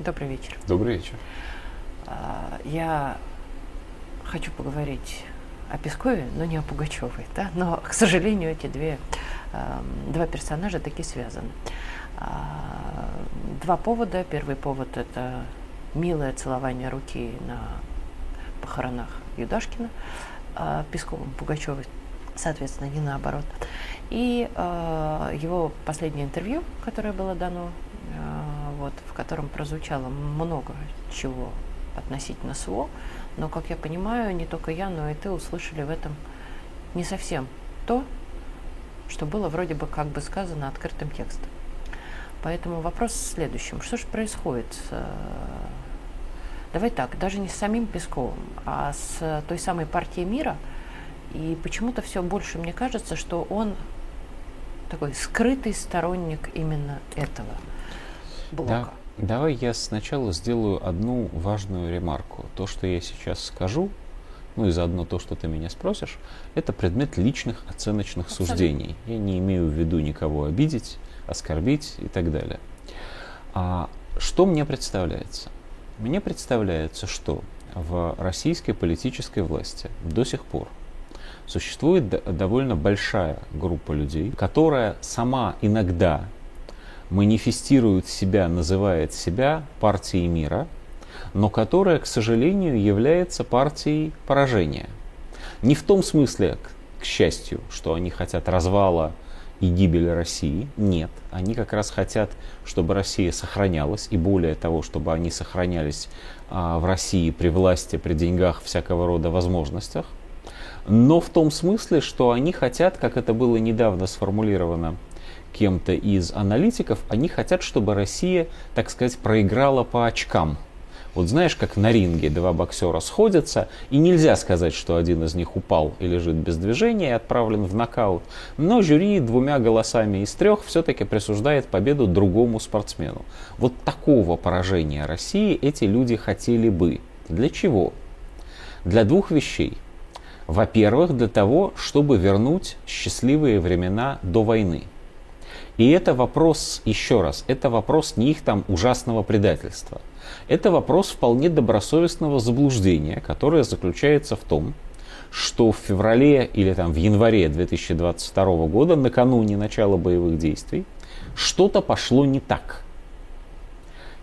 Добрый вечер. Добрый вечер. А, я хочу поговорить о Пескове, но не о Пугачевой. Да? Но, к сожалению, эти две, два персонажа таки связаны. А, два повода. Первый повод – это милое целование руки на похоронах Юдашкина. А Песковым, Пугачевой, соответственно, не наоборот. И его последнее интервью, которое было дано вот, в котором прозвучало много чего относительно СВО, но, как я понимаю, не только я, но и ты услышали в этом не совсем то, что было вроде бы как бы сказано открытым текстом. Поэтому вопрос в следующем. Что же происходит? Давай так, даже не с самим Песковым, а с той самой партией мира. И почему-то все больше мне кажется, что он такой скрытый сторонник именно этого блока. Да, давай я сначала сделаю одну важную ремарку. То, что я сейчас скажу, ну и заодно то, что ты меня спросишь, это предмет личных оценочных Абсолютно. суждений. Я не имею в виду никого обидеть, оскорбить и так далее. А что мне представляется? Мне представляется, что в российской политической власти до сих пор существует довольно большая группа людей, которая сама иногда манифестирует себя, называет себя партией мира, но которая, к сожалению, является партией поражения. Не в том смысле, к, счастью, что они хотят развала и гибели России. Нет, они как раз хотят, чтобы Россия сохранялась, и более того, чтобы они сохранялись а, в России при власти, при деньгах, всякого рода возможностях. Но в том смысле, что они хотят, как это было недавно сформулировано кем-то из аналитиков, они хотят, чтобы Россия, так сказать, проиграла по очкам. Вот знаешь, как на ринге два боксера сходятся, и нельзя сказать, что один из них упал и лежит без движения и отправлен в нокаут, но жюри двумя голосами из трех все-таки присуждает победу другому спортсмену. Вот такого поражения России эти люди хотели бы. Для чего? Для двух вещей. Во-первых, для того, чтобы вернуть счастливые времена до войны. И это вопрос, еще раз, это вопрос не их там ужасного предательства. Это вопрос вполне добросовестного заблуждения, которое заключается в том, что в феврале или там в январе 2022 года, накануне начала боевых действий, что-то пошло не так.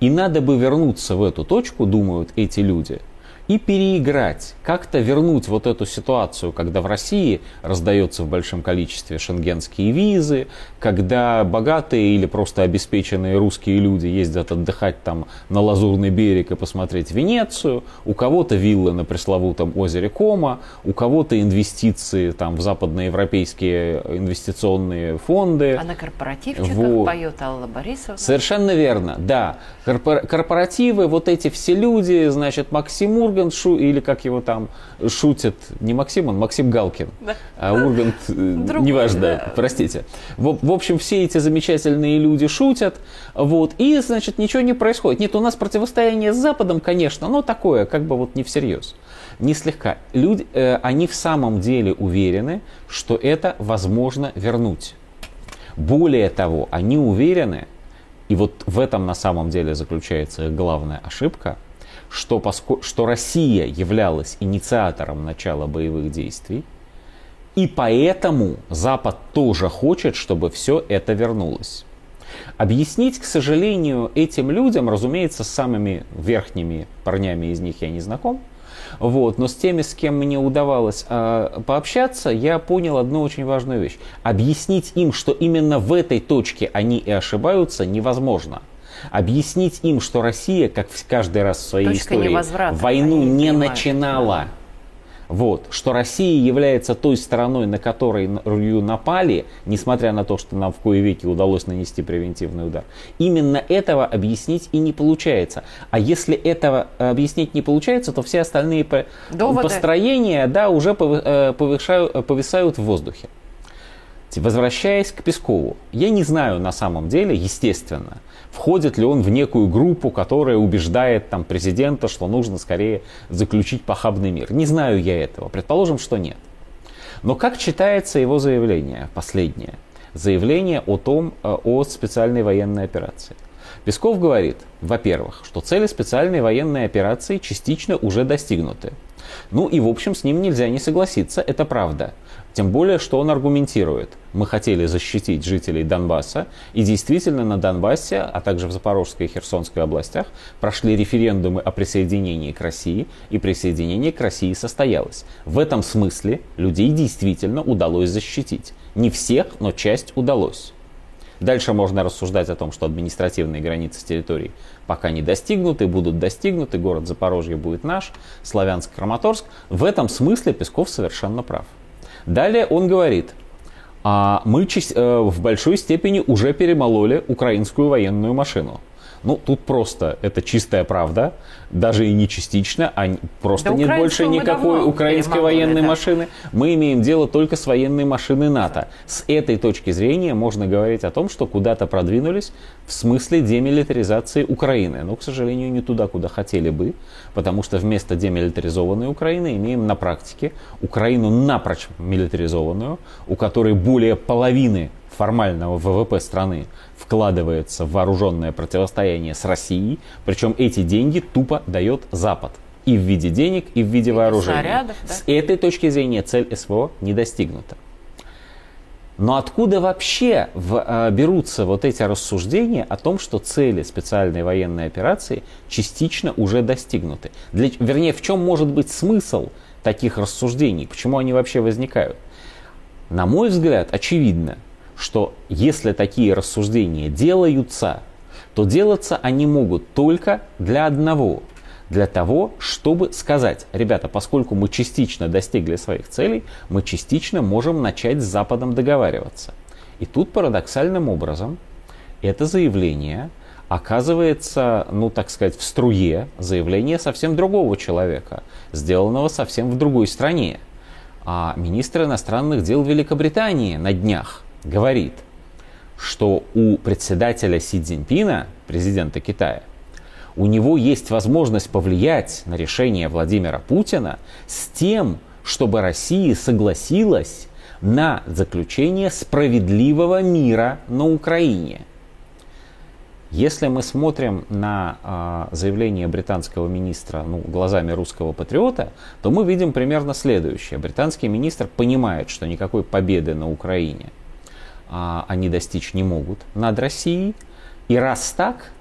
И надо бы вернуться в эту точку, думают эти люди, и переиграть, как-то вернуть вот эту ситуацию, когда в России раздается в большом количестве шенгенские визы, когда богатые или просто обеспеченные русские люди ездят отдыхать там на Лазурный берег и посмотреть Венецию, у кого-то виллы на пресловутом озере Кома, у кого-то инвестиции там в западноевропейские инвестиционные фонды. А на корпоративчиках вот. поет Алла Борисовна. Совершенно верно, да. Корпоративы, вот эти все люди, значит, Максим Ургант, шу, или как его там шутят, не Максим, он Максим Галкин, да. а Ургант, э, неважно, да. простите. В, в общем, все эти замечательные люди шутят, вот, и, значит, ничего не происходит. Нет, у нас противостояние с Западом, конечно, но такое, как бы вот не всерьез, не слегка. Люди, э, они в самом деле уверены, что это возможно вернуть. Более того, они уверены, и вот в этом на самом деле заключается главная ошибка – что, что Россия являлась инициатором начала боевых действий, и поэтому Запад тоже хочет, чтобы все это вернулось. Объяснить, к сожалению, этим людям, разумеется, с самыми верхними парнями из них я не знаком, вот, но с теми, с кем мне удавалось э, пообщаться, я понял одну очень важную вещь. Объяснить им, что именно в этой точке они и ошибаются, невозможно. Объяснить им, что Россия, как каждый раз в своей Точка истории, войну не понимают. начинала. Вот, что Россия является той стороной, на которой напали, несмотря на то, что нам в кое веки удалось нанести превентивный удар. Именно этого объяснить и не получается. А если этого объяснить не получается, то все остальные Доводы. построения да, уже э, повышают, повисают в воздухе. Возвращаясь к Пескову, я не знаю на самом деле, естественно, входит ли он в некую группу, которая убеждает там, президента, что нужно скорее заключить похабный мир. Не знаю я этого, предположим, что нет. Но как читается его заявление, последнее? Заявление о том, э, о специальной военной операции. Песков говорит, во-первых, что цели специальной военной операции частично уже достигнуты. Ну и в общем с ним нельзя не согласиться, это правда. Тем более, что он аргументирует. Мы хотели защитить жителей Донбасса, и действительно на Донбассе, а также в Запорожской и Херсонской областях прошли референдумы о присоединении к России, и присоединение к России состоялось. В этом смысле людей действительно удалось защитить. Не всех, но часть удалось. Дальше можно рассуждать о том, что административные границы территории пока не достигнуты, будут достигнуты, город Запорожье будет наш, Славянск-Краматорск. В этом смысле Песков совершенно прав. Далее он говорит, а мы э, в большой степени уже перемололи украинскую военную машину. Ну, тут просто это чистая правда, даже и не частично, а просто да нет больше никакой украинской военной да. машины. Мы имеем дело только с военной машиной НАТО. С этой точки зрения можно говорить о том, что куда-то продвинулись в смысле демилитаризации Украины. Но, к сожалению, не туда, куда хотели бы, потому что вместо демилитаризованной Украины имеем на практике Украину напрочь милитаризованную, у которой более половины формального ВВП страны вкладывается в вооруженное противостояние с Россией, причем эти деньги тупо дает Запад. И в виде денег, и в виде вооружения. Снарядов, да? С этой точки зрения цель СВО не достигнута. Но откуда вообще в, э, берутся вот эти рассуждения о том, что цели специальной военной операции частично уже достигнуты? Для, вернее, в чем может быть смысл таких рассуждений? Почему они вообще возникают? На мой взгляд, очевидно, что если такие рассуждения делаются, то делаться они могут только для одного. Для того, чтобы сказать, ребята, поскольку мы частично достигли своих целей, мы частично можем начать с Западом договариваться. И тут парадоксальным образом это заявление оказывается, ну так сказать, в струе заявление совсем другого человека, сделанного совсем в другой стране. А министр иностранных дел Великобритании на днях говорит, что у председателя Си Цзиньпина, президента Китая, у него есть возможность повлиять на решение Владимира Путина с тем, чтобы Россия согласилась на заключение справедливого мира на Украине. Если мы смотрим на э, заявление британского министра ну, глазами русского патриота, то мы видим примерно следующее. Британский министр понимает, что никакой победы на Украине а, они достичь не могут над Россией. И раз так,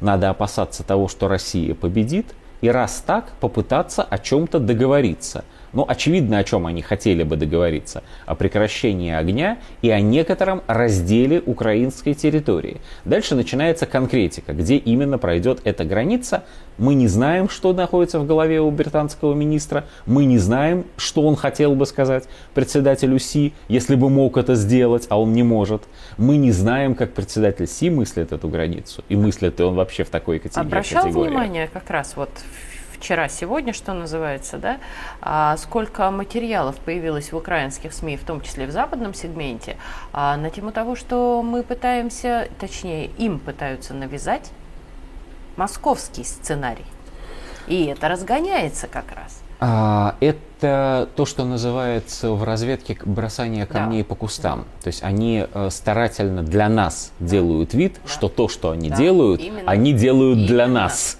надо опасаться того, что Россия победит, и раз так, попытаться о чем-то договориться – ну, очевидно, о чем они хотели бы договориться. О прекращении огня и о некотором разделе украинской территории. Дальше начинается конкретика, где именно пройдет эта граница. Мы не знаем, что находится в голове у британского министра. Мы не знаем, что он хотел бы сказать председателю Си, если бы мог это сделать, а он не может. Мы не знаем, как председатель Си мыслит эту границу. И мыслит ли он вообще в такой категории. Обращал внимание как раз вот вчера-сегодня, что называется, да, а сколько материалов появилось в украинских СМИ, в том числе в западном сегменте, а, на тему того, что мы пытаемся, точнее, им пытаются навязать московский сценарий. И это разгоняется как раз. А, это то, что называется в разведке бросание камней да. по кустам. То есть они э, старательно для нас делают вид, да. что то, что они да. делают, Именно. они делают Именно. для нас.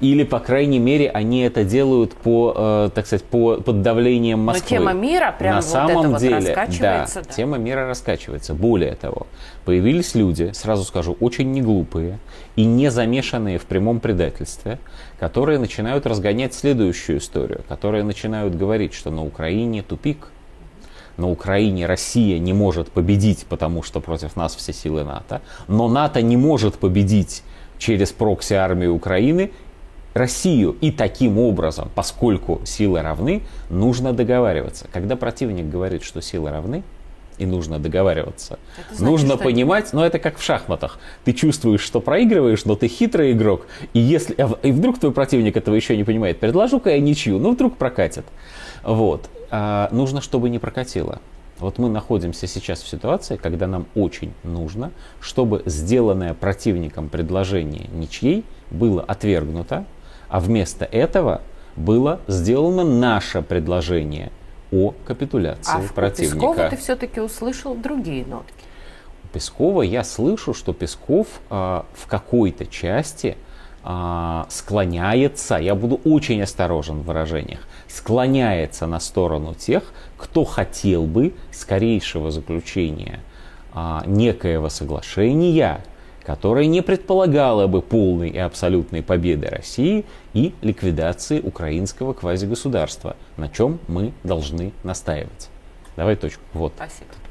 Или, по крайней мере, они это делают по, э, так сказать, по, под давлением Москвы. Но тема мира прямо На вот самом это деле, вот раскачивается. Да, да, тема мира раскачивается. Более того, появились люди, сразу скажу, очень неглупые и не замешанные в прямом предательстве, которые начинают разгонять следующую историю, которые начинают говорить, что на Украине тупик, на Украине Россия не может победить, потому что против нас все силы НАТО, но НАТО не может победить через прокси-армию Украины Россию. И таким образом, поскольку силы равны, нужно договариваться. Когда противник говорит, что силы равны, и нужно договариваться. значит, нужно понимать, но это как в шахматах. Ты чувствуешь, что проигрываешь, но ты хитрый игрок. И если а и вдруг твой противник этого еще не понимает, предложу-ка я ничью, ну вдруг прокатит. Вот. А, нужно, чтобы не прокатило. Вот мы находимся сейчас в ситуации, когда нам очень нужно, чтобы сделанное противником предложение ничьей было отвергнуто, а вместо этого было сделано наше предложение о капитуляции а противника. Пескова ты все-таки услышал другие нотки. Пескова я слышу, что Песков а, в какой-то части а, склоняется, я буду очень осторожен в выражениях, склоняется на сторону тех, кто хотел бы скорейшего заключения а, некоего соглашения, которое не предполагало бы полной и абсолютной победы России и ликвидации украинского квазигосударства, на чем мы должны настаивать. Давай точку. Вот. Спасибо.